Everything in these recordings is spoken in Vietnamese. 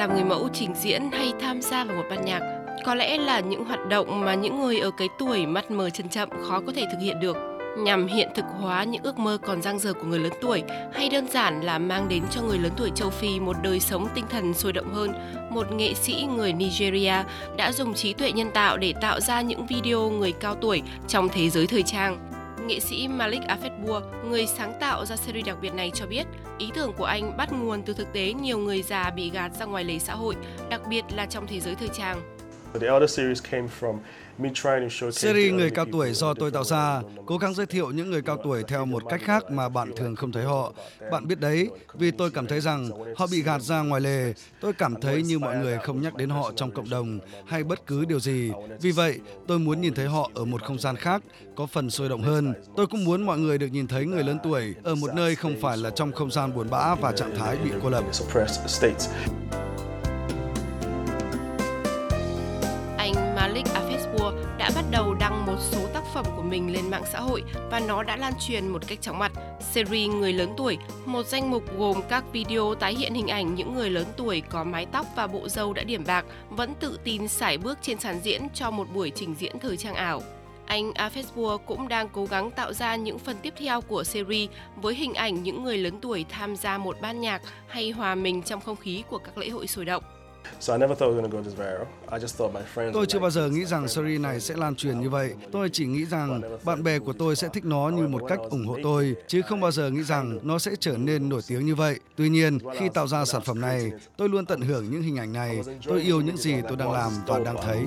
làm người mẫu trình diễn hay tham gia vào một ban nhạc có lẽ là những hoạt động mà những người ở cái tuổi mắt mờ chân chậm khó có thể thực hiện được nhằm hiện thực hóa những ước mơ còn dang dở của người lớn tuổi hay đơn giản là mang đến cho người lớn tuổi châu Phi một đời sống tinh thần sôi động hơn, một nghệ sĩ người Nigeria đã dùng trí tuệ nhân tạo để tạo ra những video người cao tuổi trong thế giới thời trang. Nghệ sĩ Malik Afetbua, người sáng tạo ra series đặc biệt này cho biết, ý tưởng của anh bắt nguồn từ thực tế nhiều người già bị gạt ra ngoài lề xã hội, đặc biệt là trong thế giới thời trang. Series người cao tuổi do tôi tạo ra, cố gắng giới thiệu những người cao tuổi theo một cách khác mà bạn thường không thấy họ. Bạn biết đấy, vì tôi cảm thấy rằng họ bị gạt ra ngoài lề. Tôi cảm thấy như mọi người không nhắc đến họ trong cộng đồng hay bất cứ điều gì. Vì vậy, tôi muốn nhìn thấy họ ở một không gian khác, có phần sôi động hơn. Tôi cũng muốn mọi người được nhìn thấy người lớn tuổi ở một nơi không phải là trong không gian buồn bã và trạng thái bị cô lập. À, đã bắt đầu đăng một số tác phẩm của mình lên mạng xã hội và nó đã lan truyền một cách chóng mặt. Series Người lớn tuổi, một danh mục gồm các video tái hiện hình ảnh những người lớn tuổi có mái tóc và bộ râu đã điểm bạc, vẫn tự tin sải bước trên sàn diễn cho một buổi trình diễn thời trang ảo. Anh à, Afesbua cũng đang cố gắng tạo ra những phần tiếp theo của series với hình ảnh những người lớn tuổi tham gia một ban nhạc hay hòa mình trong không khí của các lễ hội sôi động. Tôi chưa bao giờ nghĩ rằng series này sẽ lan truyền như vậy. Tôi chỉ nghĩ rằng bạn bè của tôi sẽ thích nó như một cách ủng hộ tôi, chứ không bao giờ nghĩ rằng nó sẽ trở nên nổi tiếng như vậy. Tuy nhiên, khi tạo ra sản phẩm này, tôi luôn tận hưởng những hình ảnh này. Tôi yêu những gì tôi đang làm và đang thấy.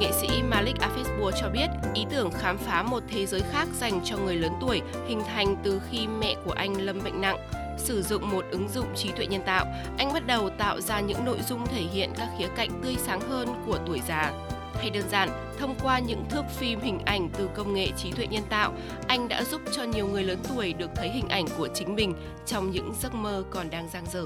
Nghệ sĩ Malik Afesbua cho biết ý tưởng khám phá một thế giới khác dành cho người lớn tuổi hình thành từ khi mẹ của anh lâm bệnh nặng sử dụng một ứng dụng trí tuệ nhân tạo, anh bắt đầu tạo ra những nội dung thể hiện các khía cạnh tươi sáng hơn của tuổi già. Hay đơn giản, thông qua những thước phim hình ảnh từ công nghệ trí tuệ nhân tạo, anh đã giúp cho nhiều người lớn tuổi được thấy hình ảnh của chính mình trong những giấc mơ còn đang dang dở.